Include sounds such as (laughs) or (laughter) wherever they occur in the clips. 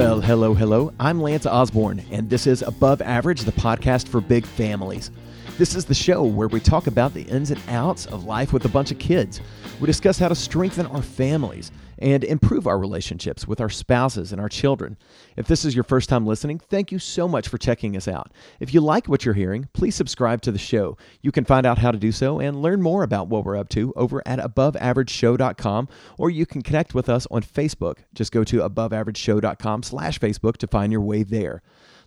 Well, hello, hello. I'm Lance Osborne, and this is Above Average, the podcast for big families. This is the show where we talk about the ins and outs of life with a bunch of kids. We discuss how to strengthen our families and improve our relationships with our spouses and our children. If this is your first time listening, thank you so much for checking us out. If you like what you're hearing, please subscribe to the show. You can find out how to do so and learn more about what we're up to over at aboveaverageshow.com or you can connect with us on Facebook. Just go to aboveaverageshow.com slash Facebook to find your way there.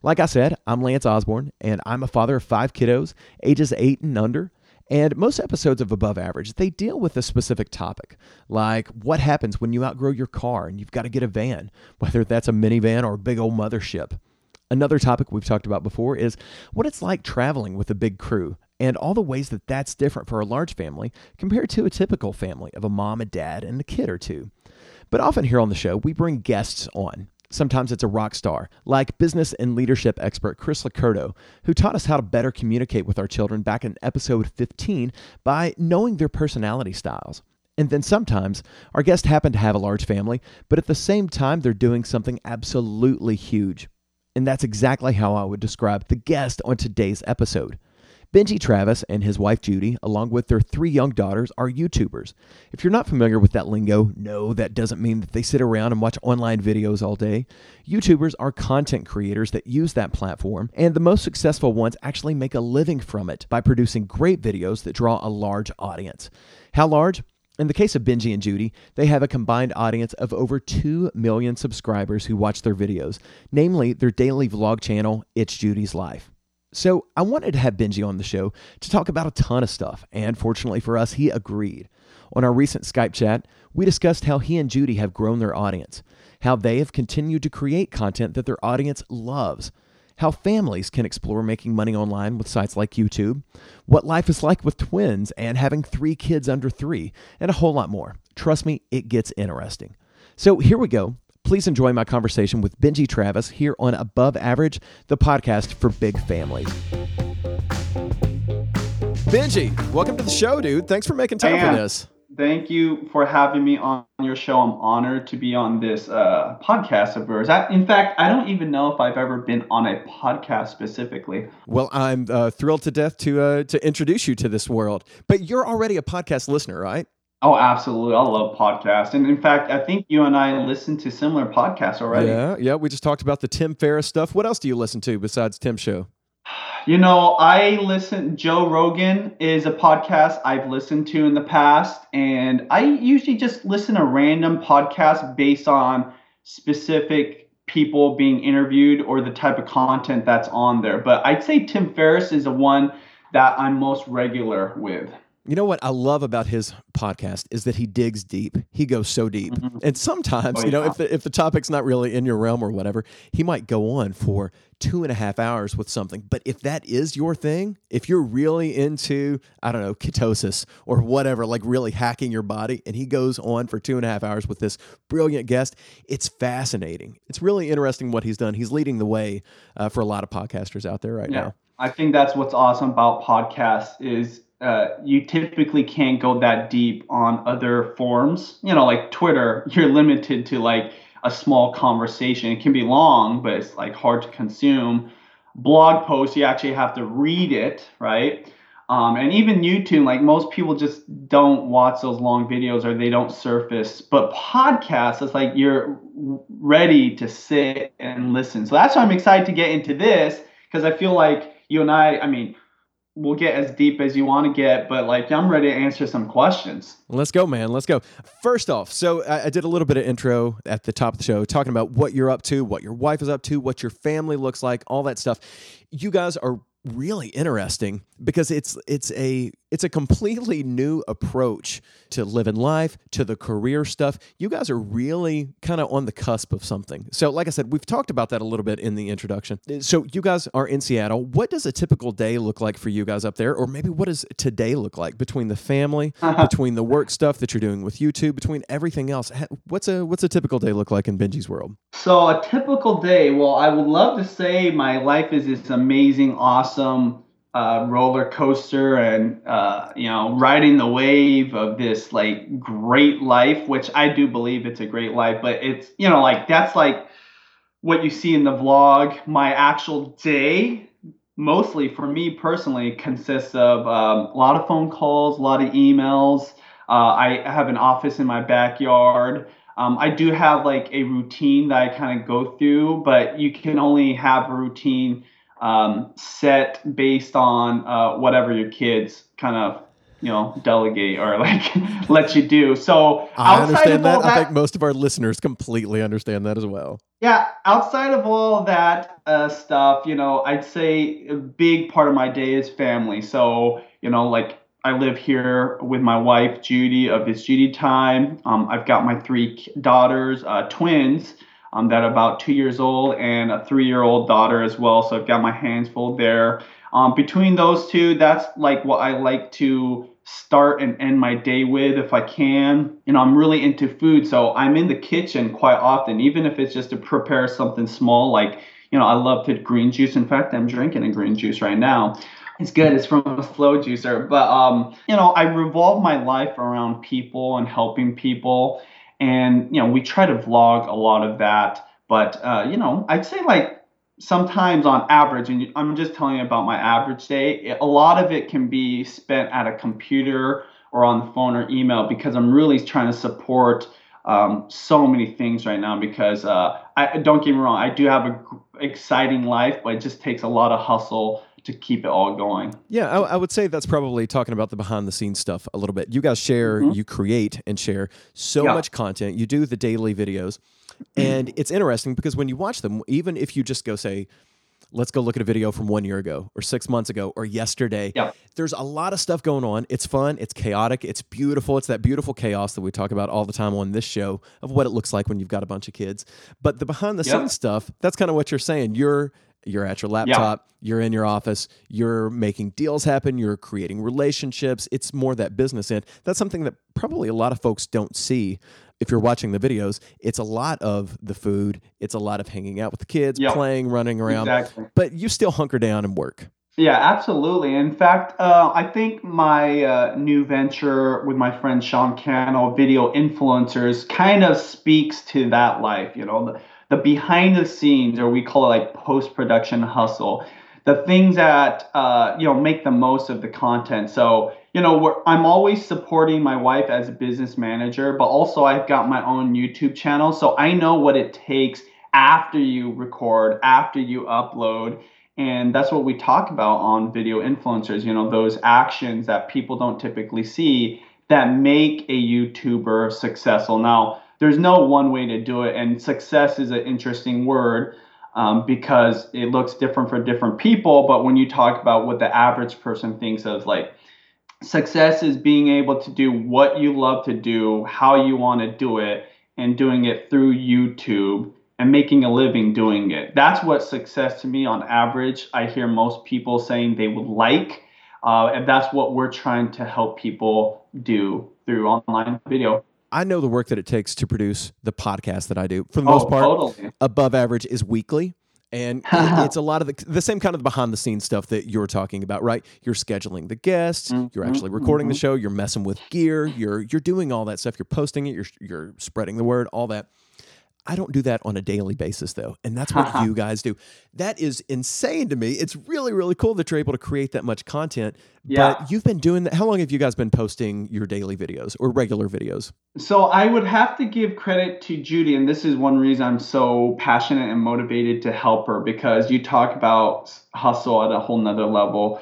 Like I said, I'm Lance Osborne, and I'm a father of five kiddos, ages eight and under. And most episodes of Above Average, they deal with a specific topic, like what happens when you outgrow your car and you've got to get a van, whether that's a minivan or a big old mothership. Another topic we've talked about before is what it's like traveling with a big crew and all the ways that that's different for a large family compared to a typical family of a mom, a dad, and a kid or two. But often here on the show, we bring guests on Sometimes it's a rock star, like business and leadership expert Chris LoCurto, who taught us how to better communicate with our children back in episode 15 by knowing their personality styles. And then sometimes our guests happen to have a large family, but at the same time, they're doing something absolutely huge. And that's exactly how I would describe the guest on today's episode. Benji Travis and his wife Judy, along with their three young daughters, are YouTubers. If you're not familiar with that lingo, no, that doesn't mean that they sit around and watch online videos all day. YouTubers are content creators that use that platform, and the most successful ones actually make a living from it by producing great videos that draw a large audience. How large? In the case of Benji and Judy, they have a combined audience of over 2 million subscribers who watch their videos, namely their daily vlog channel, It's Judy's Life. So I wanted to have Benji on the show to talk about a ton of stuff, and fortunately for us, he agreed. On our recent Skype chat, we discussed how he and Judy have grown their audience, how they have continued to create content that their audience loves, how families can explore making money online with sites like YouTube, what life is like with twins and having three kids under three, and a whole lot more. Trust me, it gets interesting. So here we go. Please enjoy my conversation with Benji Travis here on Above Average, the podcast for big families. Benji, welcome to the show, dude. Thanks for making time for this. Thank you for having me on your show. I'm honored to be on this uh, podcast of yours. I, in fact, I don't even know if I've ever been on a podcast specifically. Well, I'm uh, thrilled to death to uh, to introduce you to this world. But you're already a podcast listener, right? Oh, absolutely. I love podcasts. And in fact, I think you and I listen to similar podcasts already. Yeah, yeah. We just talked about the Tim Ferriss stuff. What else do you listen to besides Tim's show? (sighs) You know, I listen, Joe Rogan is a podcast I've listened to in the past. And I usually just listen to random podcasts based on specific people being interviewed or the type of content that's on there. But I'd say Tim Ferriss is the one that I'm most regular with. You know what I love about his podcast is that he digs deep. He goes so deep. Mm-hmm. And sometimes, oh, you know, if the, if the topic's not really in your realm or whatever, he might go on for two and a half hours with something. But if that is your thing, if you're really into, I don't know, ketosis or whatever, like really hacking your body, and he goes on for two and a half hours with this brilliant guest, it's fascinating. It's really interesting what he's done. He's leading the way uh, for a lot of podcasters out there right yeah. now. I think that's what's awesome about podcasts is uh, you typically can't go that deep on other forums. You know, like Twitter, (laughs) you're limited to like a small conversation. It can be long, but it's like hard to consume. Blog posts, you actually have to read it, right? Um, and even YouTube, like most people just don't watch those long videos or they don't surface. But podcasts, it's like you're ready to sit and listen. So that's why I'm excited to get into this because I feel like you and I, I mean, we'll get as deep as you want to get, but like I'm ready to answer some questions. Let's go, man. Let's go. First off, so I, I, did a little bit of intro at the top of the show, talking about what you're up to, what your wife is up to, what your family looks like, all that stuff. You guys are really interesting because it's it's a it's a completely new approach to living life to the career stuff. You guys are really kind of on the cusp of something. So like i said we've talked about that a little bit in the introduction. So you guys are in seattle. What does a typical day look like for you guys up there? Or maybe what does today look like between the family uh-huh. (laughs) between the work stuff that you're doing with youtube between everything else? What's a what's a typical day look like in benji's world? So a typical day well i would love to say my life is this amazing awesome awesome uh, roller coaster and uh, you know riding the wave of this like great life which i do believe it's a great life but it's you know like that's like what you see in the vlog. My actual day, mostly for me personally, consists of um, a lot of phone calls, a lot of emails. Uh, I have an office in my backyard. Um, I do have like a routine that I kind of go through, but you can only have a routine um, set based on uh, whatever your kids kind of you know delegate or like (laughs) let you do. So I understand that. that. I think most of our listeners completely understand that as well. Yeah, outside of all that uh, stuff, you know, I'd say a big part of my day is family. So you know, like I live here with my wife Judy of It's Judy Time. Um, I've got my three daughters, uh, twins, um, that are about two years old, and a three-year-old daughter as well. So I've got my hands full there. Um, between those two, that's like what I like to start and end my day with if I can. Know, I'm really into food, so I'm in the kitchen quite often, even if it's just to prepare something small like, you know, I love to green juice. In fact, I'm drinking a green juice right now. It's good. It's from a slow juicer. But um, you know, I revolve my life around people and helping people, and you know, we try to vlog a lot of that. But uh, you know, I'd say like sometimes on average, and I'm just telling you about my average day. A lot of it can be spent at a computer or on the phone or email because I'm really trying to support um, so many things right now because uh, I don't get me wrong, I do have a exciting life, but it just takes a lot of hustle to keep it all going. Yeah, I, I, would say that's probably talking about the behind the scenes stuff a little bit. You guys share, mm-hmm. you create and share so yeah. much content. You do the daily videos, and it's interesting because when you watch them, even if you just go say, let's go look at a video from one year ago or six months ago or yesterday. Yeah. There's a lot of stuff going on. It's fun. It's chaotic. It's beautiful. It's that beautiful chaos that we talk about all the time on this show of what it looks like when you've got a bunch of kids. But the behind the scenes stuff, that's kind of what you're saying. You're you're at your laptop, yeah. you're in your office, you're making deals happen, you're creating relationships. It's more that business end. That's something that probably a lot of folks don't see if you're watching the videos. It's a lot of the food, it's a lot of hanging out with the kids, yeah. playing, running around. Exactly. But you still hunker down and work. Yeah, absolutely. In fact, uh, I think my uh, new venture with my friend Sean Cannell, Video Influencers, kind of speaks to that life. You know, the, the behind the scenes, or we call it like post production hustle, the things that uh, you know make the most of the content. So you know, I'm always supporting my wife as a business manager, but also I've got my own YouTube channel, so I know what it takes after you record, after you upload. And that's what we talk about on video influencers, you know, those actions that people don't typically see that make a YouTuber successful. Now, there's no one way to do it. And success is an interesting word um, because it looks different for different people. But when you talk about what the average person thinks of, like success is being able to do what you love to do, how you want to do it, and doing it through YouTube and making a living doing it. That's what success to me on average, I hear most people saying they would like. Uh, and that's what we're trying to help people do through online video. I know the work that it takes to produce the podcast that I do. For the most oh, part, totally. above average is weekly. And (laughs) it's a lot of the, the same kind of behind the scenes stuff that you're talking about, right? You're scheduling the guests, mm-hmm. you're actually recording mm-hmm. the show, you're messing with gear, you're you're doing all that stuff, you're posting it, you're you're spreading the word, all that. I don't do that on a daily basis though. And that's what (laughs) you guys do. That is insane to me. It's really, really cool that you're able to create that much content. Yeah. But you've been doing that. How long have you guys been posting your daily videos or regular videos? So I would have to give credit to Judy. And this is one reason I'm so passionate and motivated to help her because you talk about hustle at a whole nother level.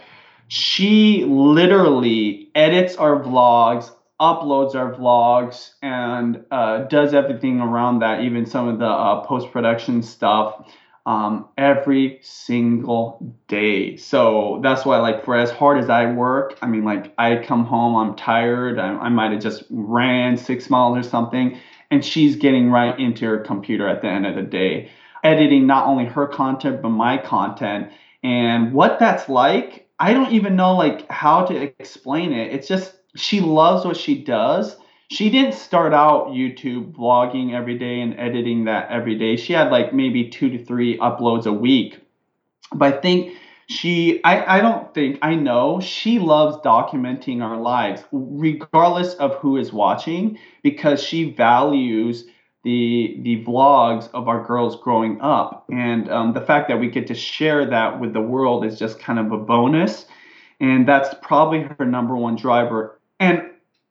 She literally edits our vlogs uploads our vlogs and uh, does everything around that, even some of the uh, post production stuff, um, every single day. So that's why, like, for as hard as I work, I mean, like, I come home, I'm tired, I, I might have just ran six miles or something, and she's getting right into her computer at the end of the day, editing not only her content, but my content. And what that's like, I don't even know like how to explain it. It's just she loves what she does. She didn't start out YouTube vlogging every day and editing that every day. She had like maybe two to three uploads a week. But I think she, I, I don't think, I know she loves documenting our lives, regardless of who is watching, because she values the the vlogs of our girls growing up, and um, the fact that we get to share that with the world is just kind of a bonus, and that's probably her number one driver. And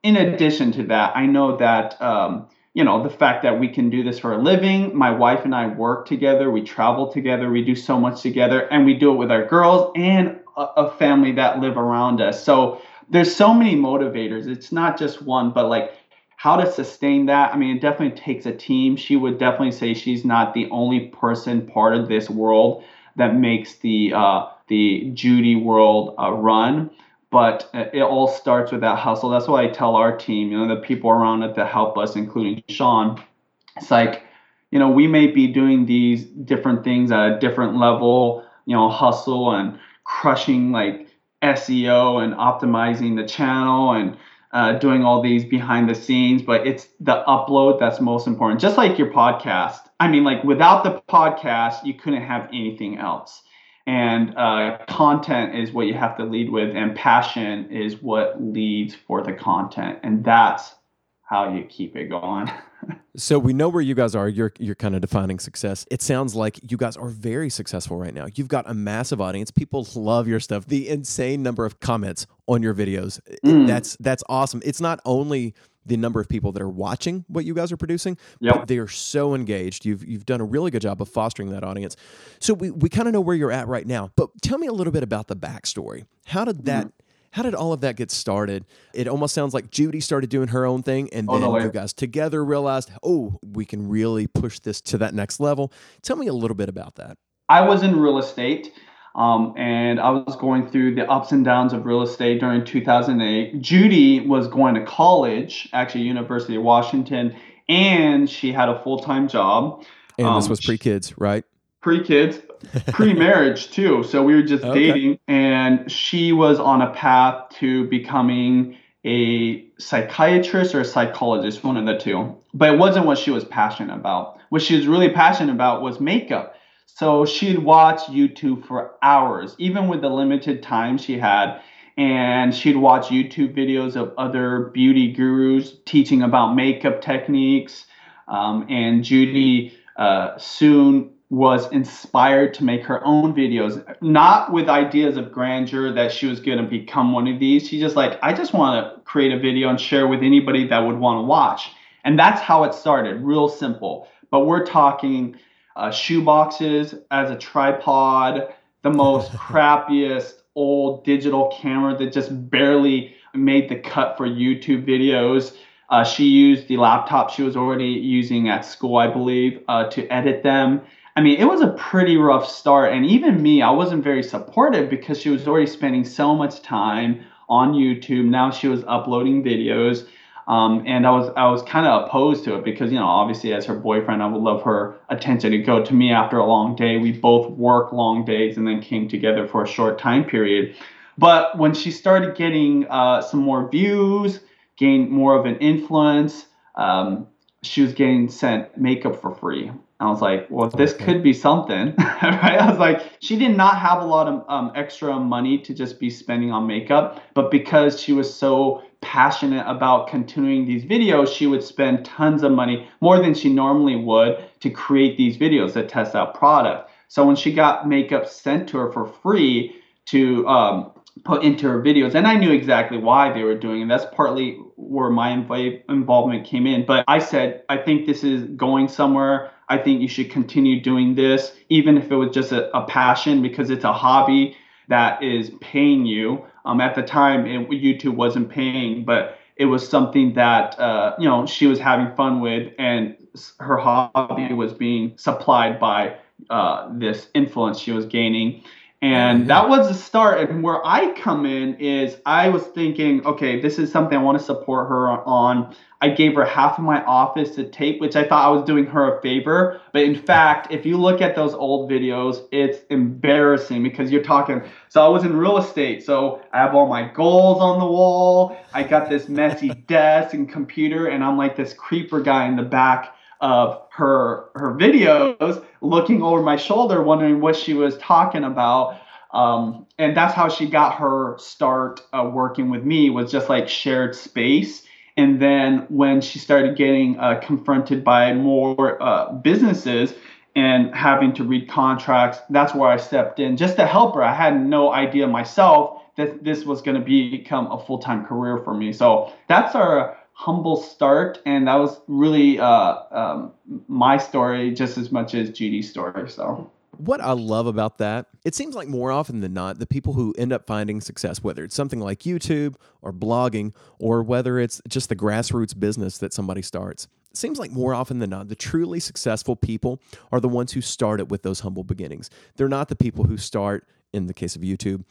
in addition to that, I know that. Um, you know the fact that we can do this for a living my wife and i work together we travel together we do so much together and we do it with our girls and a, a family that live around us. So there's so many motivators. It's not just one but like how to sustain that i mean it definitely takes a team. She would definitely say she's not the only person part of this world that makes the uh, the judy world uh, run but it all starts with that hustle. That's why I tell our team, you know, the people around it that help us, including Sean, it's like, you know, we may be doing these different things at a different level, you know, hustle and crushing like SEO and optimizing the channel and uh, doing all these behind the scenes, but it's the upload that's most important. Just like your podcast. I mean, like without the podcast, you couldn't have anything else and uh, content is what you have to lead with and passion is what leads for the content and that's how you keep it going. (laughs) So we know where you guys are you're you're kind of defining success. It sounds like you guys are very successful right now. You've got a massive audience. People love your stuff. The insane number of comments on your videos mm. that's that's awesome. It's not only the number of people that are watching what you guys are producing. Yep. But they are so engaged. You've you've done a really good job of fostering that audience. So we, we kind of know where you're at right now. But tell me a little bit about the backstory. How did that mm-hmm. how did all of that get started? It almost sounds like Judy started doing her own thing and oh, then no you guys together realized, oh, we can really push this to that next level. Tell me a little bit about that. I was in real estate. Um, and I was going through the ups and downs of real estate during 2008. Judy was going to college, actually University of Washington, and she had a full time job. And um, this was pre kids, right? Pre kids, (laughs) pre marriage too. So we were just okay. dating, and she was on a path to becoming a psychiatrist or a psychologist, one of the two. But it wasn't what she was passionate about. What she was really passionate about was makeup. So she'd watch YouTube for hours, even with the limited time she had. And she'd watch YouTube videos of other beauty gurus teaching about makeup techniques. Um, and Judy uh, soon was inspired to make her own videos, not with ideas of grandeur that she was going to become one of these. She's just like, I just want to create a video and share with anybody that would want to watch. And that's how it started, real simple. But we're talking uh, shoe boxes as a tripod, the most (laughs) crappiest old digital camera that just barely made the cut for YouTube videos. Uh, she used the laptop she was already using at school, I believe, uh, to edit them. I mean, it was a pretty rough start. And even me, I wasn't very supportive because she was already spending so much time on YouTube. Now she was uploading videos. Um, and I was I was kind of opposed to it because you know obviously as her boyfriend I would love her attention to go to me after a long day. We both work long days and then came together for a short time period. But when she started getting uh, some more views, gained more of an influence, um, she was getting sent makeup for free. I was like, well, this okay. could be something, (laughs) right? I was like, she did not have a lot of um, extra money to just be spending on makeup, but because she was so passionate about continuing these videos, she would spend tons of money, more than she normally would, to create these videos that test out product. So when she got makeup sent to her for free to um, put into her videos, and I knew exactly why they were doing it. That's partly where my inv- involvement came in. But I said, I think this is going somewhere. I think you should continue doing this, even if it was just a, a passion, because it's a hobby that is paying you. Um, at the time, it, YouTube wasn't paying, but it was something that uh, you know she was having fun with, and her hobby was being supplied by uh, this influence she was gaining. And that was the start. And where I come in is I was thinking, okay, this is something I want to support her on. I gave her half of my office to tape, which I thought I was doing her a favor. But in fact, if you look at those old videos, it's embarrassing because you're talking. So I was in real estate. So I have all my goals on the wall. I got this messy (laughs) desk and computer, and I'm like this creeper guy in the back of her her videos, looking over my shoulder, wondering what she was talking about. Um, and that's how she got her start uh, working with me was just like shared space And then when she started getting uh, confronted by more uh, businesses and having to read contracts, that's where I stepped in just to help her. I had no idea myself that this was going to become a full time career for me. So that's our humble start, and that was really uh, um, my story just as much as Judy's story. So what I love about that, it seems like more often than not, the people who end up finding success, whether it's something like YouTube or blogging, or whether it's just the grassroots business that somebody starts, it seems like more often than not, the truly successful people are the ones who start it with those humble beginnings. They're not the people who start, in the case of YouTube,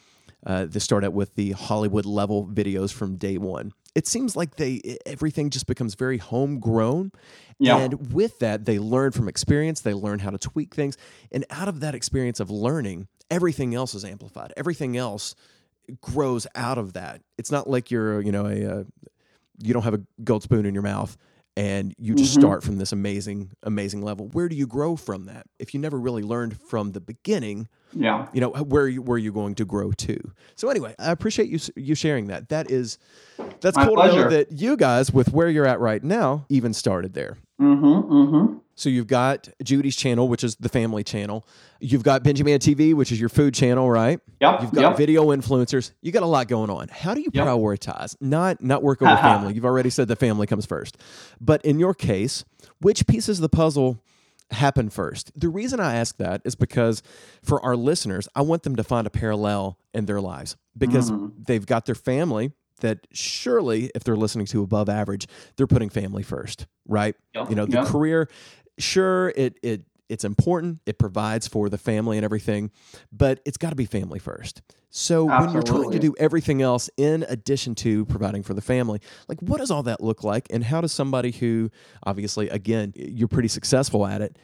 uh, they start out with the Hollywood level videos from day one. It seems like they everything just becomes very homegrown, yeah. and with that, they learn from experience. They learn how to tweak things, and out of that experience of learning, everything else is amplified. Everything else grows out of that. It's not like you're you know a, uh, you don't have a gold spoon in your mouth and you just mm-hmm. start from this amazing amazing level where do you grow from that if you never really learned from the beginning yeah you know where you, where are you going to grow to so anyway i appreciate you you sharing that that is that's My cool pleasure. to know that you guys with where you're at right now even started there mm-hmm mm-hmm so you've got Judy's channel, which is the family channel. You've got BenjiManTV, which is your food channel, right? Yep. You've got yep. video influencers. You got a lot going on. How do you yep. prioritize? Not not work over (laughs) family. You've already said the family comes first. But in your case, which pieces of the puzzle happen first? The reason I ask that is because for our listeners, I want them to find a parallel in their lives because mm-hmm. they've got their family that surely if they're listening to above average they're putting family first right yep. you know the yep. career sure it it it's important it provides for the family and everything but it's got to be family first so Absolutely. when you're trying to do everything else in addition to providing for the family like what does all that look like and how does somebody who obviously again you're pretty successful at it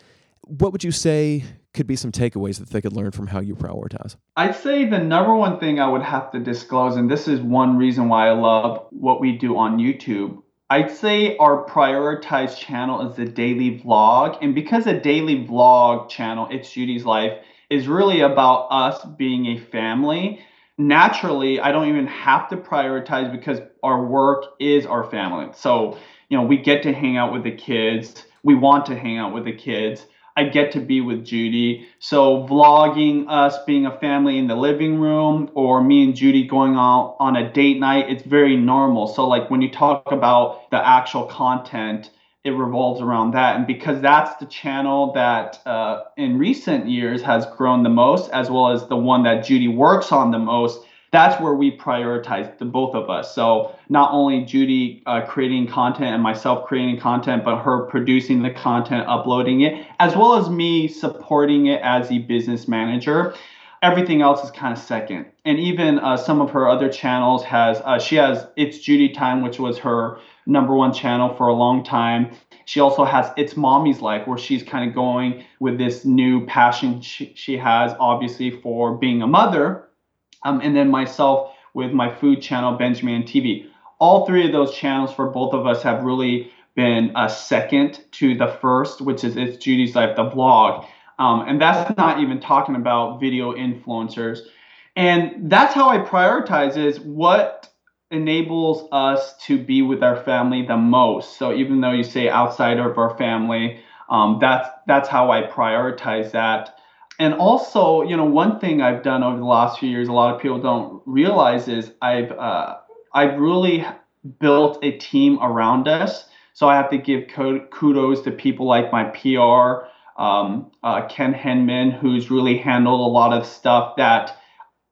what would you say could be some takeaways that they could learn from how you prioritize? I'd say the number one thing I would have to disclose, and this is one reason why I love what we do on YouTube, I'd say our prioritized channel is the daily vlog. And because a daily vlog channel, It's Judy's Life, is really about us being a family, naturally, I don't even have to prioritize because our work is our family. So, you know, we get to hang out with the kids. We want to hang out with the kids. I get to be with Judy. So vlogging us being a family in the living room or me and Judy going out on a date night, it's very normal. So like when you talk about the actual content, it revolves around that. And because that's the channel that uh, in recent years has grown the most, as well as the one that Judy works on the most, that's where we prioritize the both of us. So not only Judy uh, creating content and myself creating content, but her producing the content, uploading it, as well as me supporting it as a business manager. Everything else is kind of second. And even uh, some of her other channels has uh, she has It's Judy Time, which was her number one channel for a long time. She also has It's Mommy's Life, where she's kind of going with this new passion she, she has, obviously, for being a mother um, and then myself with my food channel, BenjiManTV. All three of those channels for both of us have really been a second to the first, which is It's Judy's Life, the vlog. Um, and that's not even talking about video influencers. And that's how I prioritize is what enables us to be with our family the most. So even though you say outside of our family, um, that's that's how I prioritize that and also, you know, one thing I've done over the last few years, a lot of people don't realize is I've uh, I've really built a team around us. So I have to give kudos to people like my PR, um, uh, Ken Henman, who's really handled a lot of stuff that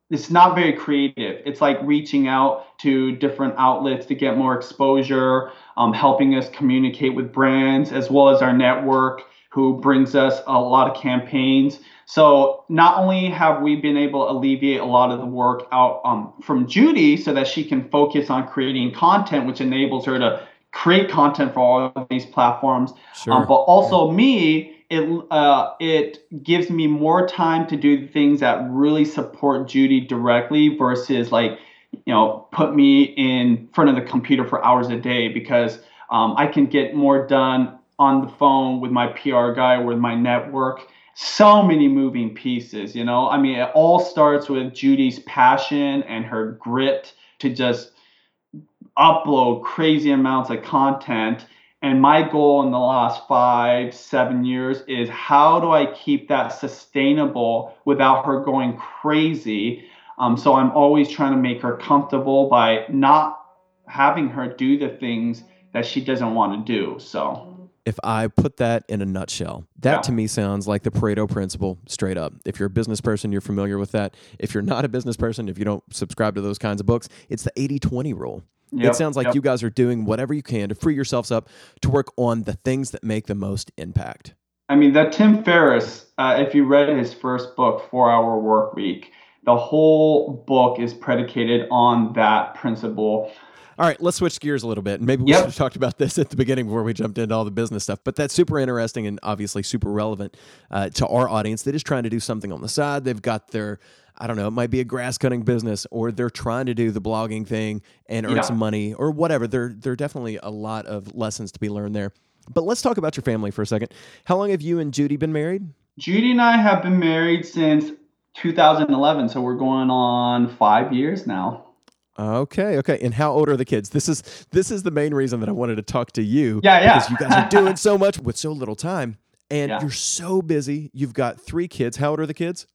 it's not very creative. It's like reaching out to different outlets to get more exposure, um, helping us communicate with brands as well as our network, who brings us a lot of campaigns. So not only have we been able to alleviate a lot of the work out um, from Judy so that she can focus on creating content, which enables her to create content for all of these platforms, um, sure. um, but also me, it uh, it gives me more time to do things that really support Judy directly versus like you know put me in front of the computer for hours a day because um, I can get more done on the phone with my PR guy with my network so many moving pieces, you know. I mean, it all starts with Judy's passion and her grit to just upload crazy amounts of content. And my goal in the last five, seven years is how do I keep that sustainable without her going crazy? Um, so I'm always trying to make her comfortable by not having her do the things that she doesn't want to do. So if I put that in a nutshell, that yeah. to me sounds like the Pareto principle straight up. If you're a business person, you're familiar with that. If you're not a business person, if you don't subscribe to those kinds of books, it's the 80 20 rule. Yep, it sounds like yep. you guys are doing whatever you can to free yourselves up to work on the things that make the most impact. I mean, that Tim Ferriss, uh, if you read his first book, Four Hour Work Week, the whole book is predicated on that principle all right, let's switch gears a little bit. Maybe we yep. should have talked about this at the beginning before we jumped into all the business stuff. But that's super interesting and obviously super relevant uh, to our audience that is trying to do something on the side. They've got their I don't know, it might be a grass cutting business or they're trying to do the blogging thing and earn yeah. some money or whatever. There there are definitely a lot of lessons to be learned there. But let's talk about your family for a second. How long have you and Judy been married? Judy and I have been married since 2011, so we're going on 5 years now. Okay, okay. And how old are the kids? This is this is the main reason that I wanted to talk to you. Yeah, yeah. Because you guys are (laughs) doing so much with so little time, and yeah. you're so busy. You've got three kids. How old are the kids?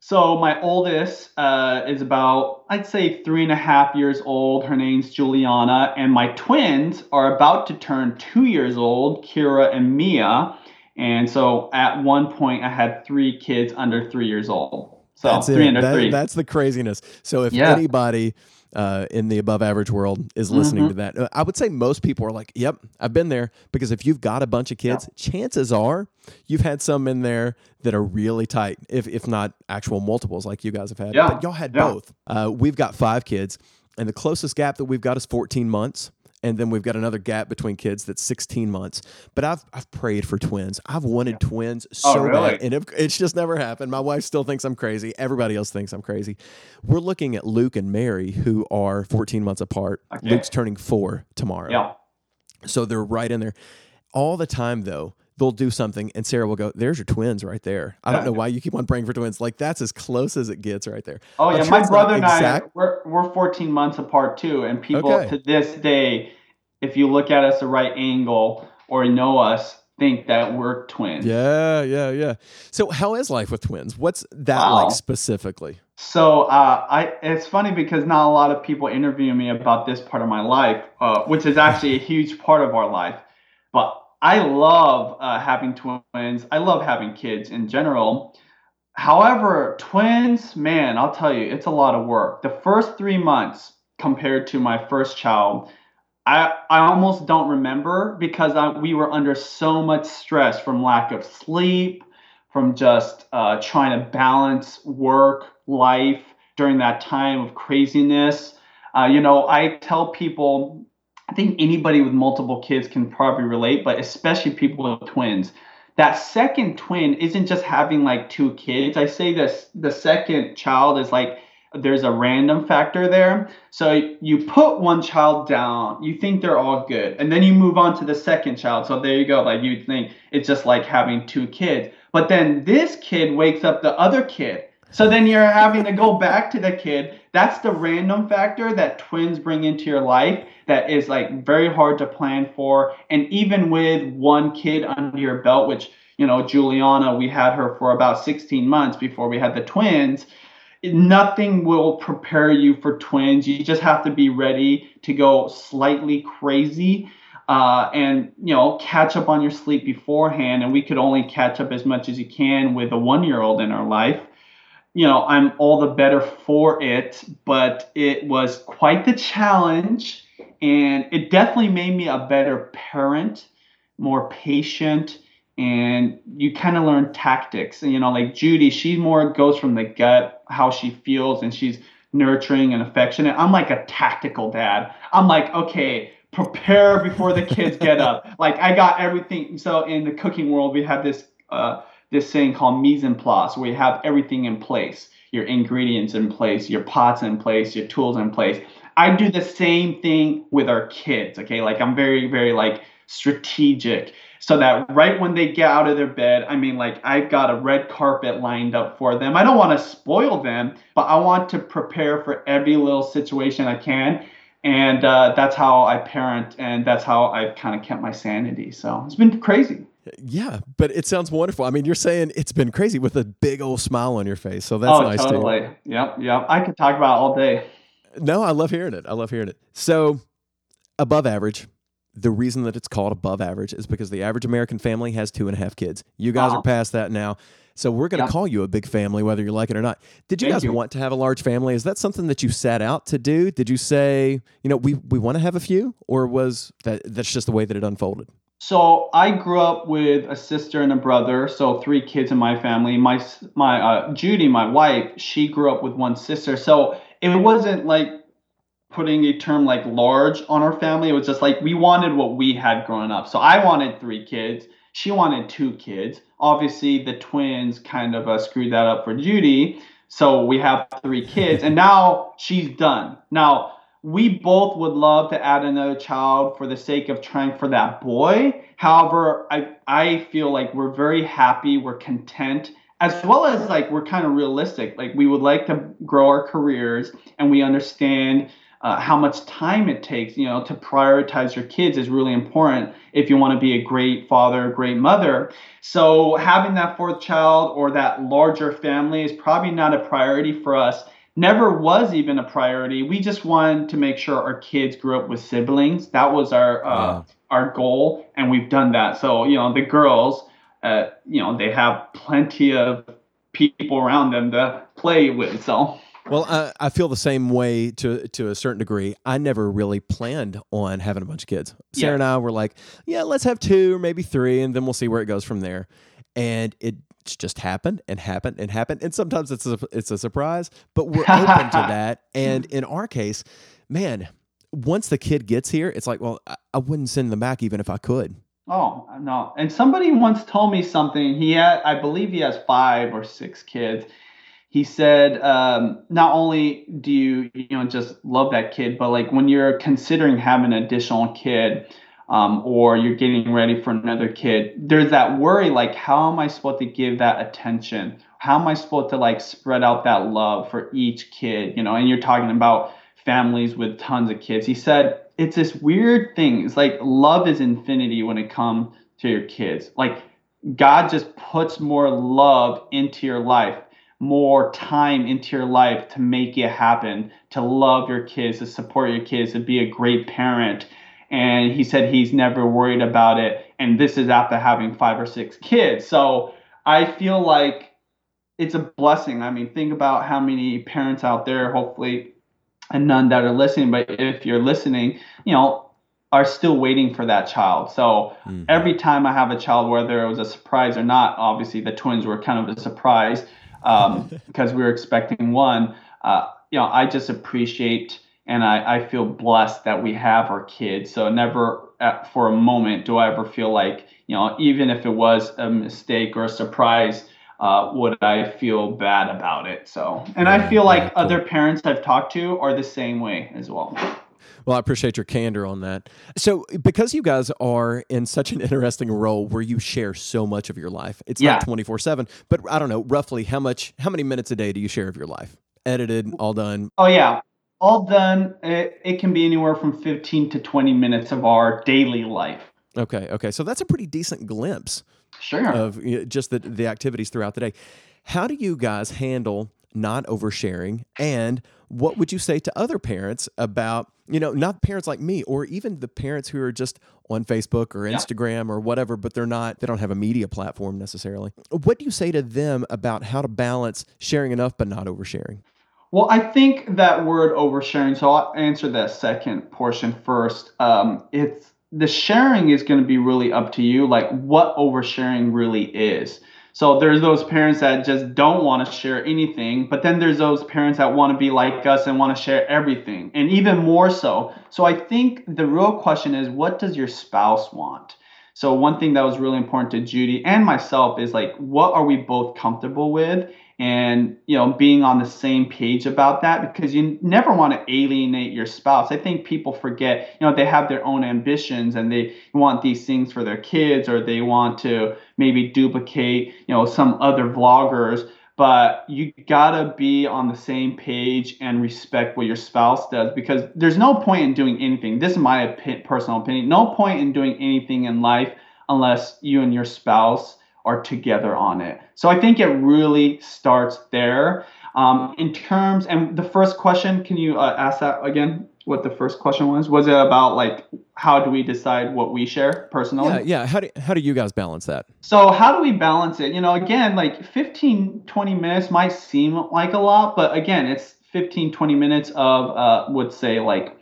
So my oldest uh, is about I'd say three and a half years old. Her name's Juliana, and my twins are about to turn two years old, Kira and Mia. And so at one point, I had three kids under three years old. So that's three it. under that, three. That's the craziness. So if yeah. anybody uh, in the above average world is listening mm-hmm. to that. Uh, I would say most people are like, "Yep, I've been there." Because if you've got a bunch of kids, yeah. chances are you've had some in there that are really tight, if if not actual multiples like you guys have had. Yeah. But y'all had both. Uh, we've got five kids, and the closest gap that we've got is 14 months and then we've got another gap between kids that's 16 months. But I've I've prayed for twins. I've wanted yeah. twins oh, so oh, really? bad, and it, it's just never happened. My wife still thinks I'm crazy. Everybody else thinks I'm crazy. We're looking at Luke and Mary, who are 14 months apart. Okay. Luke's turning four tomorrow. Yeah. So they're right in there. All the time though, they'll do something and Sarah will go, There's your twins right there. I don't know why you keep on praying for twins. Like that's as close as it gets right there. Oh yeah, my brother and exact- I we're we're 14 months apart too. And people okay. to this day, if you look at us the right angle or know us, think that we're twins. Yeah, yeah, yeah. So how is life with twins? What's that wow. like specifically? So uh, I it's funny because not a lot of people interview me about this part of my life, uh, which is actually a huge part of our life. But I love uh, having twins. I love having kids in general. However, twins, man, I'll tell you, it's a lot of work. The first three months compared to my first child, I, I almost don't remember because I, we were under so much stress from lack of sleep, from just uh, trying to balance work, life during that time of craziness. Uh, you know, I tell people I think anybody with multiple kids can probably relate, but especially people with twins. That second twin isn't just having like two kids. I say this the second child is like there's a random factor there. So you put one child down, you think they're all good, and then you move on to the second child. So there you go. Like you think it's just like having two kids. But then this kid wakes up the other kid. So then you're having to go back to the kid. That's the random factor that twins bring into your life that is like very hard to plan for. And even with one kid under your belt, which, you know, Juliana, we had her for about 16 months before we had the twins. Nothing will prepare you for twins. You just have to be ready to go slightly crazy. Uh, and you know catch up on your sleep beforehand and we could only catch up as much as you can with a one year old in our life you know i'm all the better for it but it was quite the challenge and it definitely made me a better parent, more patient, and you kind of learn tactics. And, you know, like Judy, she more goes from the gut, how she feels, and she's nurturing and affectionate. I'm like a tactical dad. I'm like, okay, prepare before the kids get up. like I got everything. So in the cooking world, we have this uh, this thing called mise en place, where you have everything in place, your ingredients in place, your pots in place, your tools in place. I do the same thing with our kids. Okay, like I'm very, very like strategic so that right when they get out of their bed, I mean, like I've got a red carpet lined up for them. I don't want to spoil them, but I want to prepare for every little situation I can. and uh, that's how I parent, and that's how I've kind of kept my sanity. So it's been crazy. Yeah, but it sounds wonderful. I mean, you're saying it's been crazy with a big old smile on your face, so that's oh, nice totally. too. Yep, yep. I could talk about all day. No, I love hearing it. I love hearing it. So, above average. The reason that it's called above average is because the average American family has two and a half kids. You guys Uh-huh. are past that now. So we're going to Yeah. call you a big family, whether you like it or not. Did you Thank guys you. want to have a large family? Is that something that you set out to do? Did you say, you know, we, we want to have a few, or was that that's just the way that it unfolded? So I grew up with a sister and a brother, so three kids in my family. My my uh, Judy, my wife, she grew up with one sister. So it wasn't like putting a term like large on our family. It was just like we wanted what we had growing up. So I wanted three kids. She wanted two kids. Obviously, the twins kind of uh, screwed that up for Judy. So we have three kids, and now she's done. Now we both would love to add another child for the sake of trying for that boy. However, I I feel like we're very happy, we're content, as well as like we're kind of realistic. Like we would like to grow our careers, and we understand uh, how much time it takes. You know, to prioritize your kids is really important if you want to be a great father, great mother. So having that fourth child or that larger family is probably not a priority for us never was even a priority. We just wanted to make sure our kids grew up with siblings. That was our uh, Yeah. our goal, and we've done that. So you know, the girls, uh, you know, they have plenty of people around them to play with. So Well, I, I feel the same way to to a certain degree. I never really planned on having a bunch of kids. Sarah Yeah. and I were like, yeah, let's have two or maybe three, and then we'll see where it goes from there. And it just happened and happened and happened. And sometimes it's a, it's a surprise, but we're open to (laughs) that. And in our case, man, once the kid gets here, it's like, well, I, I wouldn't send them back even if I could. Oh no! And somebody once told me something. He had, I believe, he has five or six kids. He said, um, not only do you, you know, just love that kid, but like when you're considering having an additional kid, um, or you're getting ready for another kid, there's that worry, like, how am I supposed to give that attention? How am I supposed to like spread out that love for each kid? You know, and you're talking about families with tons of kids. He said it's this weird thing. It's like love is infinity when it comes to your kids. Like God just puts more love into your life, more time into your life to make it happen, to love your kids, to support your kids, to be a great parent. And he said he's never worried about it. And this is after having five or six kids. So I feel like it's a blessing. I mean, think about how many parents out there, hopefully, and none that are listening, but if you're listening, you know, are still waiting for that child. So Mhm. every time I have a child, whether it was a surprise or not, obviously the twins were kind of a surprise um, (laughs) because we were expecting one. Uh, you know, I just appreciate and I, I feel blessed that we have our kids. So never at, for a moment do I ever feel like, you know, even if it was a mistake or a surprise, uh, would I feel bad about it? So, and I feel like other parents I've talked to are the same way as well. Well, I appreciate your candor on that. So, because you guys are in such an interesting role where you share so much of your life, it's Yeah. not 24 7, but I don't know, roughly how much, how many minutes a day do you share of your life? Edited, all done. Oh yeah, all done. It, it can be anywhere from 15 to 20 minutes of our daily life. Okay. Okay. So, that's a pretty decent glimpse Sure. of you know, just the, the activities throughout the day. How do you guys handle not oversharing? And what would you say to other parents about, you know, not parents like me, or even the parents who are just on Facebook or Yeah. Instagram or whatever, but they're not, they don't have a media platform necessarily. What do you say to them about how to balance sharing enough but not oversharing? Well, I think that word oversharing. So I'll answer that second portion first. Um, it's the sharing is going to be really up to you, like what oversharing really is. So there's those parents that just don't want to share anything, but then there's those parents that want to be like us and want to share everything, and even more so. So I think the real question is, what does your spouse want? So one thing that was really important to Judy and myself is like, what are we both comfortable with? And you know being on the same page about that because you never want to alienate your spouse i think people forget you know they have their own ambitions and they want these things for their kids or they want to maybe duplicate you know some other vloggers but you gotta be on the same page and respect what your spouse does because there's no point in doing anything. This is my personal opinion. No point in doing anything in life unless you and your spouse are together on it. So I think it really starts there. Um, in terms, and the first question, can you uh, ask that again? What the first question was? Was it about like how do we decide what we share personally? Yeah, yeah. How do how do you guys balance that? So how do we balance it? You know, again, like 15, 20 minutes might seem like a lot, but again, it's 15, 20 minutes of uh, would say like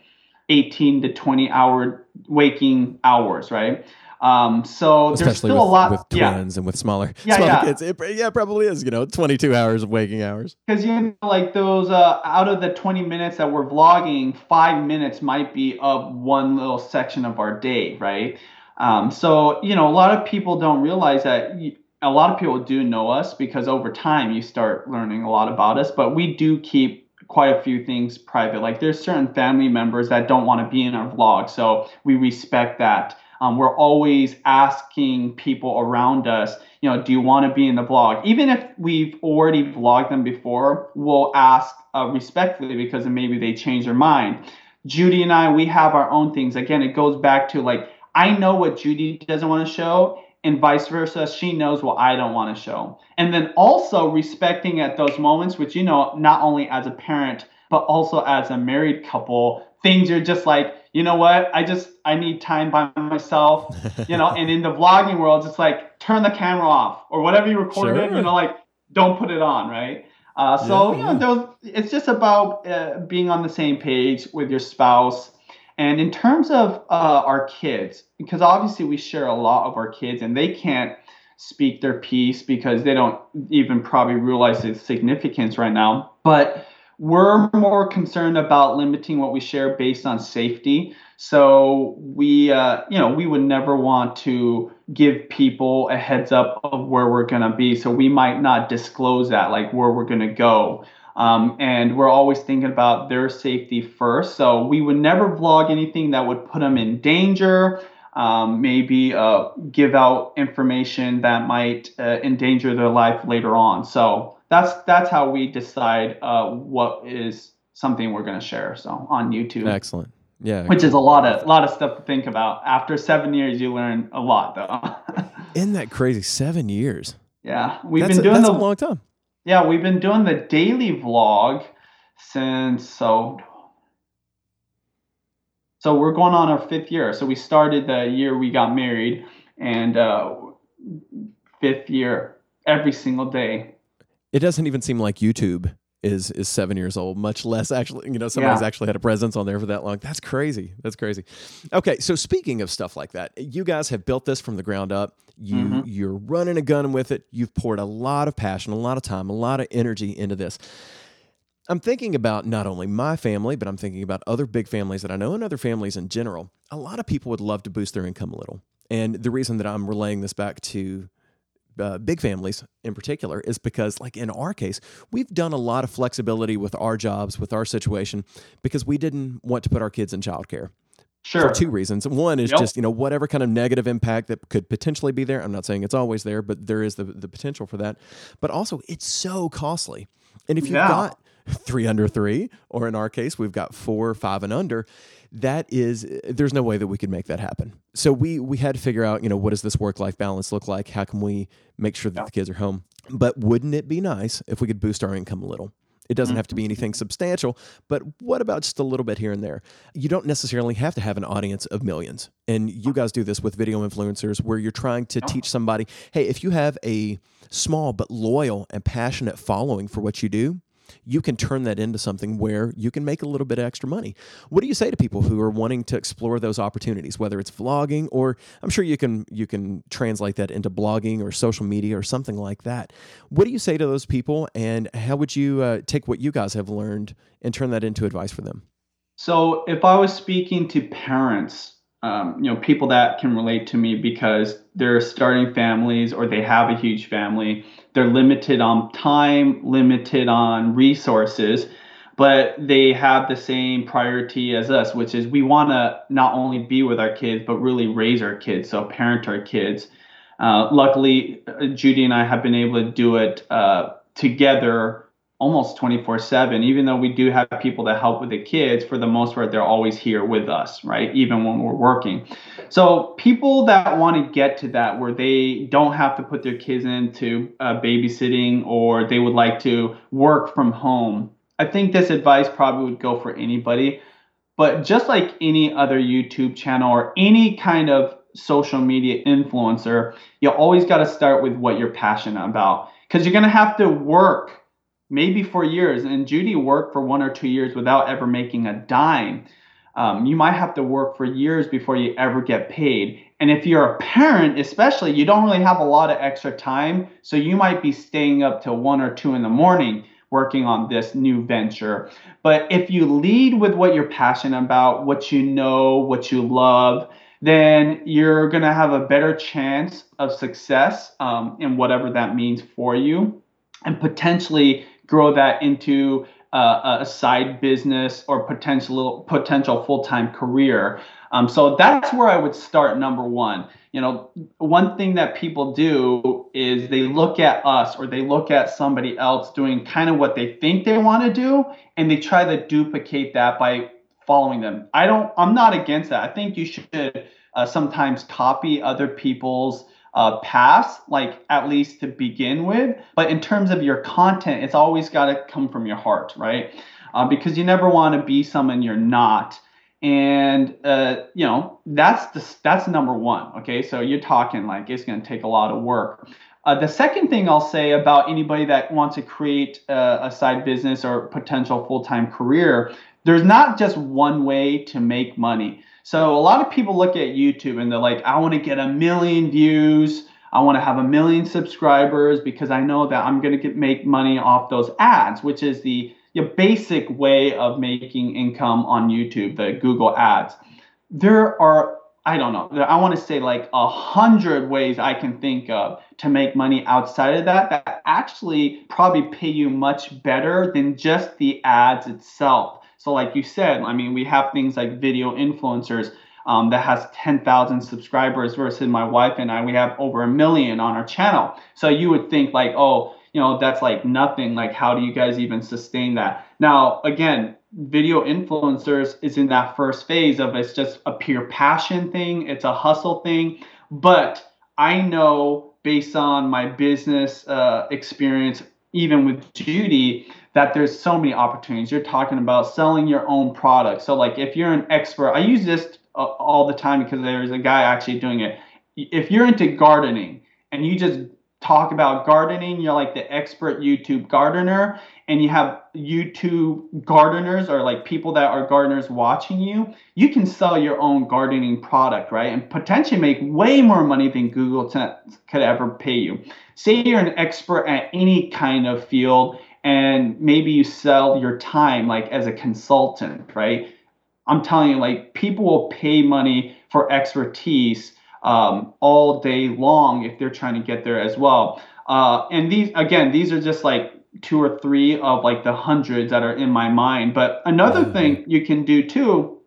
18 to 20 hour waking hours, right? Um, so Especially there's still with, a lot with twins yeah. and with smaller, Yeah, smaller yeah. kids. It, yeah, probably is. You know, 22 hours of waking hours. Because you know, like those uh, out of the 20 minutes that we're vlogging, five minutes might be of one little section of our day, right? Um, so you know, a lot of people don't realize that. A lot of people do know us because over time you start learning a lot about us. But we do keep quite a few things private. Like there's certain family members that don't want to be in our vlog, so we respect that. Um, we're always asking people around us, you know, do you want to be in the blog? Even if we've already vlogged them before, we'll ask uh, respectfully because maybe they change their mind. Judy and I, we have our own things. Again, it goes back to like, I know what Judy doesn't want to show, and vice versa. She knows what I don't want to show. And then also respecting at those moments, which, you know, not only as a parent, but also as a married couple, things are just like, you know what? I just, I need time by myself, (laughs) you know, and in the vlogging world, it's like, turn the camera off or whatever you recorded, Sure. you know, like, don't put it on, right? Uh, so, Yeah, you know, those, it's just about uh, being on the same page with your spouse. And in terms of uh, our kids, because obviously we share a lot of our kids and they can't speak their piece because they don't even probably realize its significance right now. But we're more concerned about limiting what we share based on safety. So we, uh, you know, we would never want to give people a heads up of where we're gonna be. So we might not disclose that, like where we're gonna go. Um, and we're always thinking about their safety first. So we would never vlog anything that would put them in danger. Um, maybe uh, give out information that might uh, endanger their life later on. So that's that's how we decide uh, what is something we're going to share. So on YouTube, Excellent. Yeah. which is a lot of a lot of stuff to think about. After seven years, you learn a lot, though. (laughs) Isn't that crazy? Seven years. yeah, we've that's been a, doing that's the a long time. yeah we've been doing the daily vlog since so. So we're going on our fifth year. So we started the year we got married, and uh, fifth year every single day. It doesn't even seem like YouTube is is seven years old, much less actually, you know, somebody's Yeah. actually had a presence on there for that long. That's crazy. That's crazy. Okay, so speaking of stuff like that, you guys have built this from the ground up. You Mhm. you're running a gun with it. You've poured a lot of passion, a lot of time, a lot of energy into this. I'm thinking about not only my family, but I'm thinking about other big families that I know and other families in general. A lot of people would love to boost their income a little. And the reason that I'm relaying this back to uh, big families in particular is because, like in our case, we've done a lot of flexibility with our jobs, with our situation, because we didn't want to put our kids in childcare Sure. for two reasons. One is Yep. just, you know, whatever kind of negative impact that could potentially be there. I'm not saying it's always there, but there is the, the potential for that. But also, it's so costly. And if you've Yeah. got three under three, or in our case, we've got four, five and under, that is, there's no way that we could make that happen. So we we had to figure out, you know, what does this work life balance look like? How can we make sure that Yeah. the kids are home? But wouldn't it be nice if we could boost our income a little? It doesn't have to be mm-hmm. anything substantial, but what about just a little bit here and there? You don't necessarily have to have an audience of millions. And you guys do this with video influencers where you're trying to teach somebody hey, if you have a small but loyal and passionate following for what you do, you can turn that into something where you can make a little bit of extra money. What do you say to people who are wanting to explore those opportunities, whether it's vlogging or I'm sure you can you can translate that into blogging or social media or something like that. What do you say to those people and how would you uh, take what you guys have learned and turn that into advice for them? So if I was speaking to parents, um, you know, people that can relate to me because they're starting families or they have a huge family, they're limited on time, limited on resources, but they have the same priority as us, which is we want to not only be with our kids, but really raise our kids, so parent our kids. Uh, luckily, uh, Judy and I have been able to do it uh, together almost 24 7 even though we do have people that help with the kids for the most part they're always here with us right? Even when we're working. So people that want to get to that where they don't have to put their kids into uh, babysitting or they would like to work from home i think this advice probably would go for anybody. But just like any other youtube channel or any kind of social media influencer you always got to start with what you're passionate about. Because you're going to have to work maybe for years. And Judy worked for one or two years without ever making a dime. Um, you might have to work for years before you ever get paid. And if you're a parent, especially, you don't really have a lot of extra time. So you might be staying up till one or two in the morning working on this new venture. But if you lead with what you're passionate about, what you know, what you love, then you're going to have a better chance of success um, in whatever that means for you. And potentially grow that into uh, a side business or potential potential full time career. Um, so that's where I would start. Number one, you know, one thing that people do is they look at us or they look at somebody else doing kind of what they think they want to do, and they try to duplicate that by following them. I don't. I'm not against that. I think you should uh, sometimes copy other people's uh, pass, like at least to begin with. But in terms of your content, it's always got to come from your heart, right? Uh, because you never want to be someone you're not. And uh, you know that's the that's number one. Okay, so you're talking like it's going to take a lot of work. Uh, the second thing I'll say about anybody that wants to create uh, a side business or potential full time career, there's not just one way to make money. So a lot of people look at YouTube and they're like, I want to get a million views. I want to have a million subscribers because I know that I'm going to get make money off those ads, which is the, the basic way of making income on YouTube, the Google ads. There are I don't know. I want to say like a hundred ways I can think of to make money outside of that that actually probably pay you much better than just the ads itself. So, like you said, I mean, we have things like video influencers um, that has 10,000 subscribers versus my wife and I, we have over a million on our channel. So you would think like, oh, you know, that's like nothing. Like, how do you guys even sustain that? Now, again, video influencers is in that first phase of it's just a pure passion thing, it's a hustle thing. But I know based on my business uh, experience, even with Judy, that there's so many opportunities. You're talking about selling your own product. So like if you're an expert, I use this uh, all the time because there's a guy actually doing it. If you're into gardening and you just talk about gardening, you're like the expert YouTube gardener and you have YouTube gardeners or like people that are gardeners watching you, you can sell your own gardening product, right? And potentially make way more money than Google t- could ever pay you. Say you're an expert at any kind of field and maybe you sell your time like as a consultant, right? I'm telling you, like people will pay money for expertise um, all day long if they're trying to get there as well. Uh, and these, again, these are just like two or three of like the hundreds that are in my mind. But another mm-hmm. thing you can do too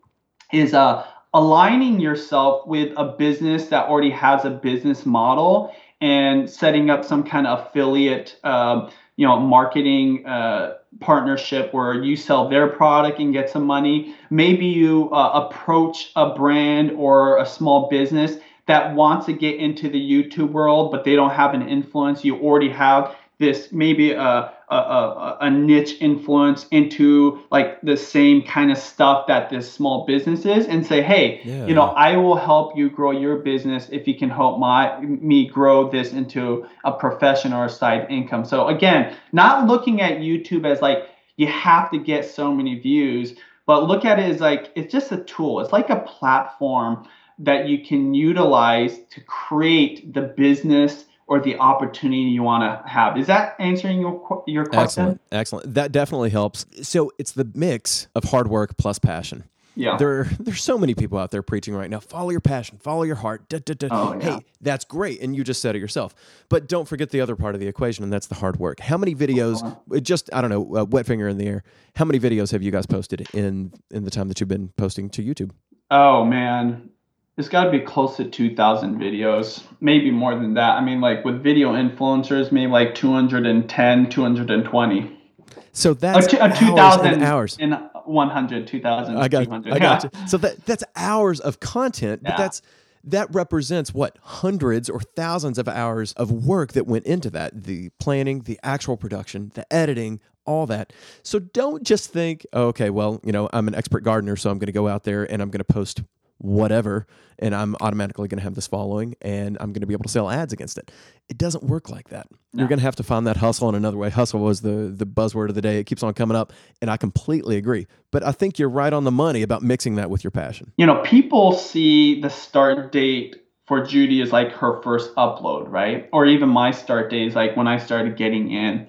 is uh, aligning yourself with a business that already has a business model and setting up some kind of affiliate. Uh, you know marketing uh, partnership where you sell their product and get some money. Maybe you uh, approach a brand or a small business that wants to get into the youtube world but they don't have an influence. You already have this maybe a, a, a, a, niche influence into like the same kind of stuff that this small business is and say hey yeah. you know i will help you grow your business if you can help my me grow this into a profession or a side income so again not looking at youtube as like you have to get so many views but look at it as like it's just a tool it's like a platform that you can utilize to create the business or the opportunity you want to have. Is that answering your your question? Excellent, excellent. That definitely helps. So it's the mix of hard work plus passion. Yeah. There, there's so many people out there preaching right now. Follow your passion, follow your heart. Da, da, da. Oh, yeah. Hey, that's great, and you just said it yourself. But don't forget the other part of the equation, and that's the hard work. How many videos? Uh-huh. Just I don't know, uh, wet finger in the air. How many videos have you guys posted in in the time that you've been posting to YouTube? Oh man, It's got to be close to 2,000 videos, maybe more than that. I mean, like with video influencers, maybe like 210, 220. So that's a, a 2,000 hours. In 100, 2,000. I got, I got you. So that, that's hours of content, but yeah. that's that represents what hundreds or thousands of hours of work that went into that the planning, the actual production, the editing, all that. So don't just think, oh, okay, well, you know, I'm an expert gardener, so I'm going to go out there and I'm going to post whatever and I'm automatically going to have this following and I'm going to be able to sell ads against it. It doesn't work like that. No. You're going to have to find that hustle in another way. Hustle was the the buzzword of the day. It keeps on coming up and I completely agree. But I think you're right on the money about mixing that with your passion. You know, people see the start date for Judy as like her first upload, right? Or even my start date is like when I started getting in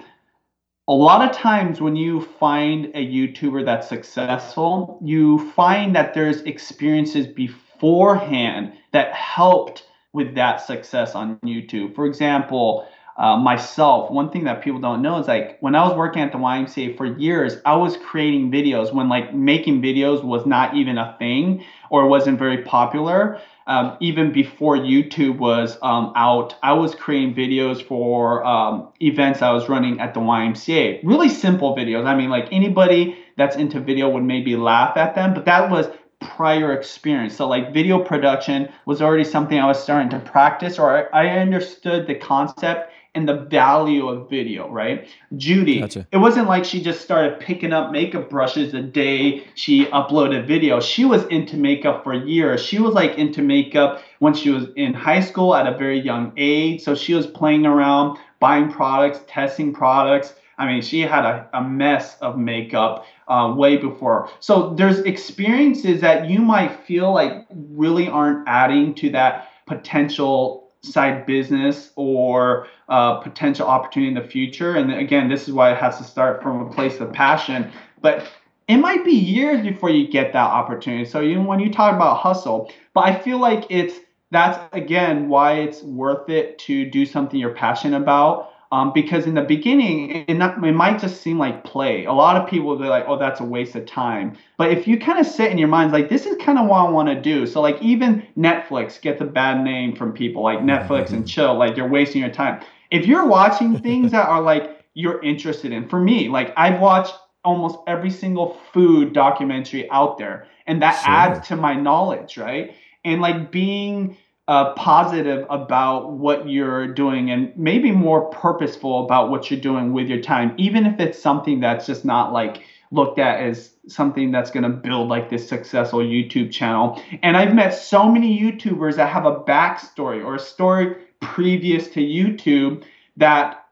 a lot of times when you find a YouTuber that's successful, you find that there's experiences beforehand that helped with that success on YouTube. For example, uh, myself, one thing that people don't know is like when I was working at the YMCA for years, I was creating videos when like making videos was not even a thing or wasn't very popular um, even before YouTube was um, out, I was creating videos for um, events I was running at the YMCA. Really simple videos. I mean, like anybody that's into video would maybe laugh at them, but that was prior experience. So, like, video production was already something I was starting to practice, or I understood the concept and the value of video, right? Judy, gotcha. it wasn't like she just started picking up makeup brushes the day she uploaded video. She was into makeup for years. She was like into makeup when she was in high school at a very young age. So she was playing around, buying products, testing products. I mean, she had a, a mess of makeup uh, way before. So there's experiences that you might feel like really aren't adding to that potential side business or uh, potential opportunity in the future. And again, this is why it has to start from a place of passion. But it might be years before you get that opportunity. So you when you talk about hustle, but I feel like it's that's again why it's worth it to do something you're passionate about um, because in the beginning, it, not, it might just seem like play. A lot of people will be like, oh, that's a waste of time. But if you kind of sit in your minds like, this is kind of what I want to do. So, like, even Netflix gets a bad name from people like Netflix and (laughs) chill, like, you're wasting your time. If you're watching things that are like you're interested in, for me, like, I've watched almost every single food documentary out there, and that sure. adds to my knowledge, right? And like being uh, positive about what you're doing and maybe more purposeful about what you're doing with your time, even if it's something that's just not like looked at as something that's going to build like this successful YouTube channel. And I've met so many YouTubers that have a backstory or a story previous to YouTube that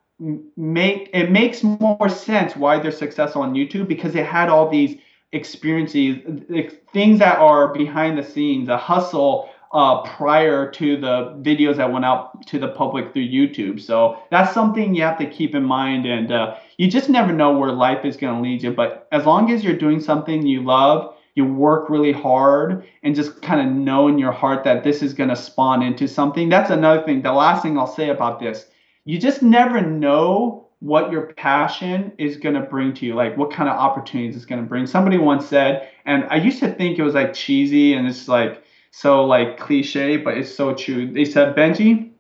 make it makes more sense why they're successful on YouTube because they had all these experiences, things that are behind the scenes, a hustle uh, prior to the videos that went out to the public through YouTube. So that's something you have to keep in mind. And uh, you just never know where life is going to lead you. But as long as you're doing something you love, you work really hard, and just kind of know in your heart that this is going to spawn into something. That's another thing. The last thing I'll say about this you just never know what your passion is going to bring to you, like what kind of opportunities it's going to bring. Somebody once said, and I used to think it was like cheesy and it's like, so like cliche, but it's so true. They said, Benji,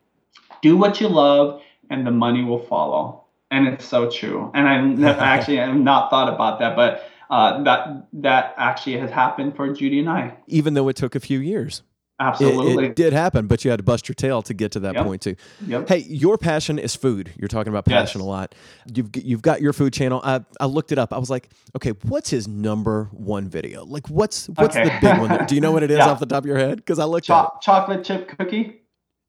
do what you love and the money will follow. And it's so true. And I (laughs) actually have not thought about that, but uh, that that actually has happened for Judy and I. Even though it took a few years. Absolutely. It, it, did happen, but you had to bust your tail to get to that yep. point too. Yep. Hey, your passion is food. You're talking about passion yes. a lot. You've you've got your food channel. I, I looked it up. I was like, okay, what's his number one video? Like, what's what's okay. the big one? That, do you know what it (laughs) is yeah. off the top of your head? Because I looked it. chocolate chip cookie.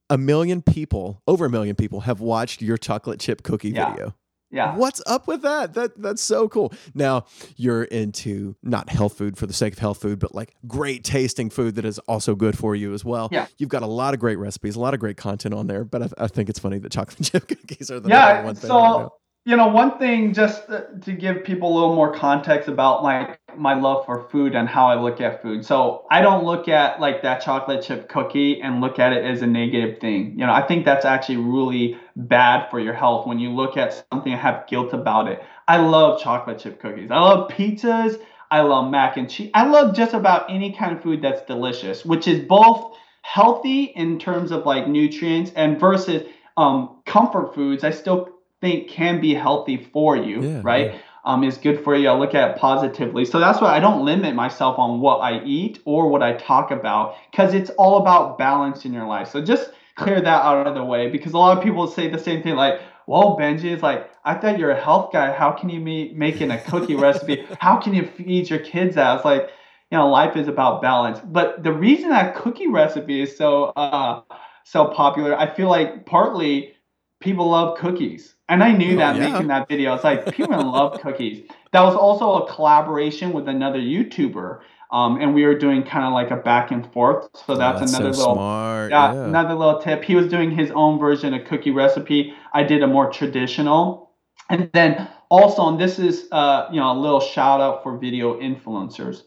A million people, over a million people, have watched your chocolate chip cookie yeah. video. Yeah. What's up with that? That that's so cool. Now you're into not health food for the sake of health food, but like great tasting food that is also good for you as well. Yeah. You've got a lot of great recipes, a lot of great content on there. But I, I think it's funny that chocolate (laughs) chip cookies are the yeah, number one thing. So you know, one thing just to give people a little more context about like my love for food and how I look at food. So I don't look at like that chocolate chip cookie and look at it as a negative thing. You know, I think that's actually really bad for your health when you look at something and have guilt about it. I love chocolate chip cookies. I love pizzas. I love mac and cheese. I love just about any kind of food that's delicious, which is both healthy in terms of like nutrients and versus um, comfort foods, I still think can be healthy for you, yeah, right? Yeah. Um, is good for you. I look at it positively. So that's why I don't limit myself on what I eat or what I talk about because it's all about balance in your life. So just clear that out of the way because a lot of people say the same thing like, well, Benji is like, I thought you're a health guy. How can you be making a cookie (laughs) recipe? How can you feed your kids that? It's like, you know, life is about balance. But the reason that cookie recipe is so uh, so popular, I feel like partly people love cookies. And I knew oh, that yeah. making that video. It's like people love cookies. That was also a collaboration with another YouTuber. Um, and we were doing kind of like a back and forth. So that's, oh, that's another so little smart. Yeah, yeah, another little tip. He was doing his own version of cookie recipe. I did a more traditional. And then also, and this is uh, you know a little shout out for video influencers.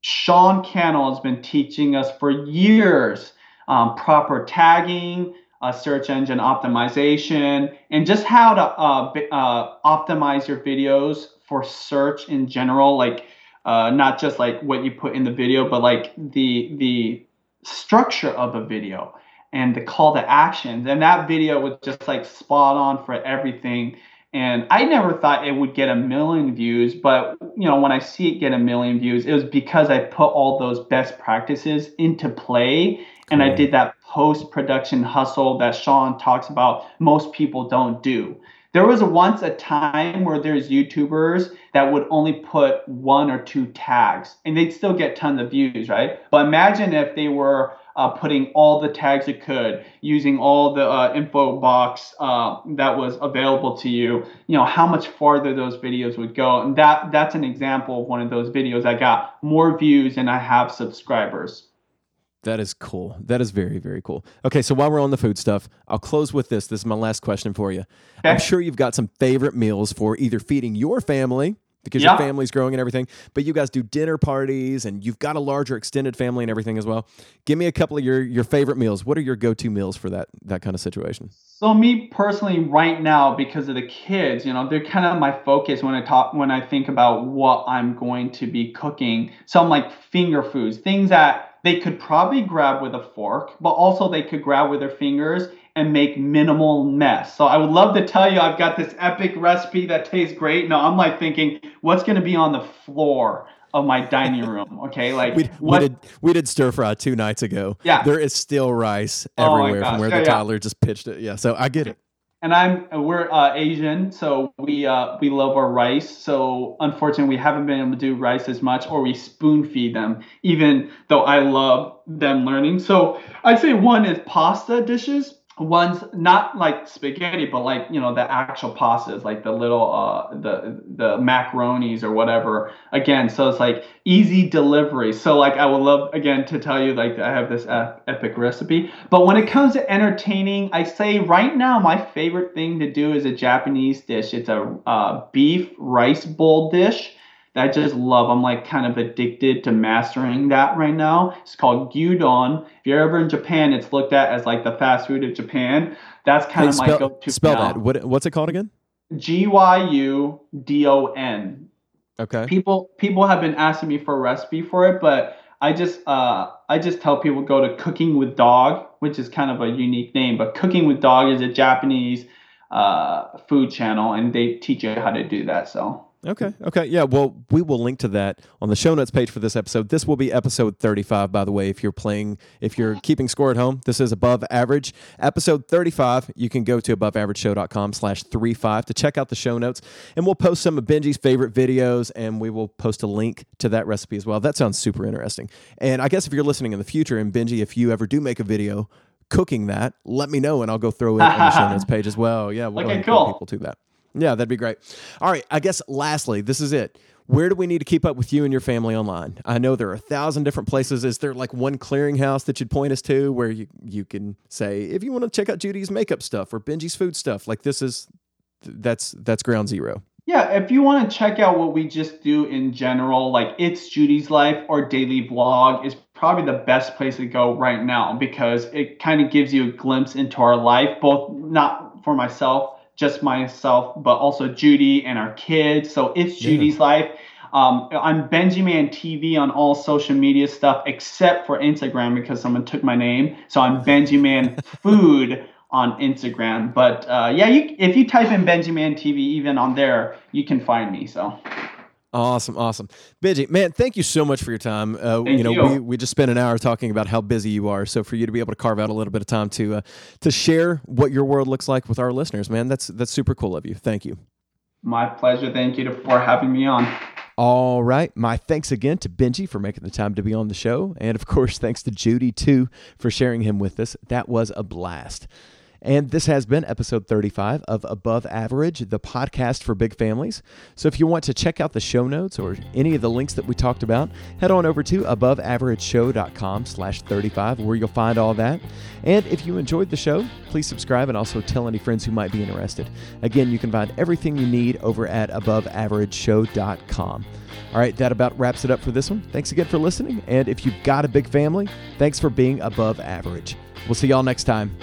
Sean Cannell has been teaching us for years um, proper tagging, uh, search engine optimization, and just how to uh, uh, optimize your videos for search in general. Like uh, not just like what you put in the video, but like the the structure of a video and the call to actions. And that video was just like spot on for everything. And I never thought it would get a million views, but you know, when I see it get a million views, it was because I put all those best practices into play and I did that post production hustle that Sean talks about most people don't do. There was once a time where there's YouTubers that would only put one or two tags and they'd still get tons of views, right? But imagine if they were uh, putting all the tags it could, using all the uh, info box uh, that was available to you. You know how much farther those videos would go, and that that's an example of one of those videos. I got more views and I have subscribers. That is cool. That is very, very cool. Okay, so while we're on the food stuff, I'll close with this. This is my last question for you. Okay. I'm sure you've got some favorite meals for either feeding your family because yeah. your family's growing and everything, but you guys do dinner parties and you've got a larger extended family and everything as well. Give me a couple of your your favorite meals. What are your go-to meals for that that kind of situation? So me personally right now because of the kids, you know, they're kind of my focus when I talk when I think about what I'm going to be cooking. Some like finger foods, things that they could probably grab with a fork, but also they could grab with their fingers and make minimal mess. So I would love to tell you I've got this epic recipe that tastes great. No, I'm like thinking, what's going to be on the floor of my dining room? (laughs) Okay, like we, we did we did stir fry two nights ago. Yeah, there is still rice oh everywhere oh from where yeah, the yeah. toddler just pitched it. Yeah, so I get it and I'm we're uh, Asian, so we uh, we love our rice. So unfortunately, we haven't been able to do rice as much, or we spoon feed them. Even though I love them learning, so I'd say one is pasta dishes one's not like spaghetti but like you know the actual pastas like the little uh the the macaronis or whatever. Again so it's like easy delivery. So like i would love again to tell you like i have this epic recipe. But when it comes to entertaining i say right now my favorite thing to do is a japanese dish. It's a uh, beef rice bowl dish I just love. I'm like kind of addicted to mastering that right now. It's called gyudon. If you're ever in Japan, it's looked at as like the fast food of Japan. That's kind hey, of my spell, go-to. Spell now. that. What, what's it called again? G Y U D O N. Okay. People people have been asking me for a recipe for it, but I just uh, I just tell people go to Cooking with Dog, which is kind of a unique name, but Cooking with Dog is a Japanese uh, food channel, and they teach you how to do that. So Okay. Okay. Yeah. Well, we will link to that on the show notes page for this episode. This will be episode 35, by the way. If you're playing, if you're (laughs) keeping score at home, this is above average. Episode 35, you can go to aboveaverageshow.com slash 35 to check out the show notes. And we'll post some of Benji's favorite videos and we will post a link to that recipe as well. That sounds super interesting. And I guess if you're listening in the future, and Benji, if you ever do make a video cooking that, let me know and I'll go throw it on the show (laughs) notes page as well. Yeah. We'll okay, cool. people to that. Yeah, that'd be great. All right, I guess lastly, this is it. Where do we need to keep up with you and your family online? I know there are a thousand different places. Is there like one clearinghouse that you'd point us to where you, you can say, if you want to check out Judy's makeup stuff or Benji's food stuff, like this is that's that's ground zero. Yeah, if you want to check out what we just do in general, like it's Judy's life or daily vlog is probably the best place to go right now because it kind of gives you a glimpse into our life, both not for myself just myself, but also Judy and our kids. So it's Judy's yeah. life. Um, I'm BenjiManTV on all social media stuff except for Instagram because someone took my name. So I'm (laughs) BenjiManFood on Instagram. But uh, yeah, you, if you type in BenjiManTV, even on there, you can find me. So. Awesome, awesome, Benji, man, thank you so much for your time. Uh, you know, you. we we just spent an hour talking about how busy you are. So for you to be able to carve out a little bit of time to uh, to share what your world looks like with our listeners, man, that's that's super cool of you. Thank you. My pleasure. Thank you for having me on. All right. My thanks again to Benji for making the time to be on the show. And of course, thanks to Judy, too, for sharing him with us. That was a blast. And this has been episode 35 of Above Average, the podcast for big families. So if you want to check out the show notes or any of the links that we talked about, head on over to aboveaverageshow.com slash 35 where you'll find all that. And if you enjoyed the show, please subscribe and also tell any friends who might be interested. Again, you can find everything you need over at aboveaverageshow.com. All right, that about wraps it up for this one. Thanks again for listening. And if you've got a big family, thanks for being above average. We'll see y'all next time.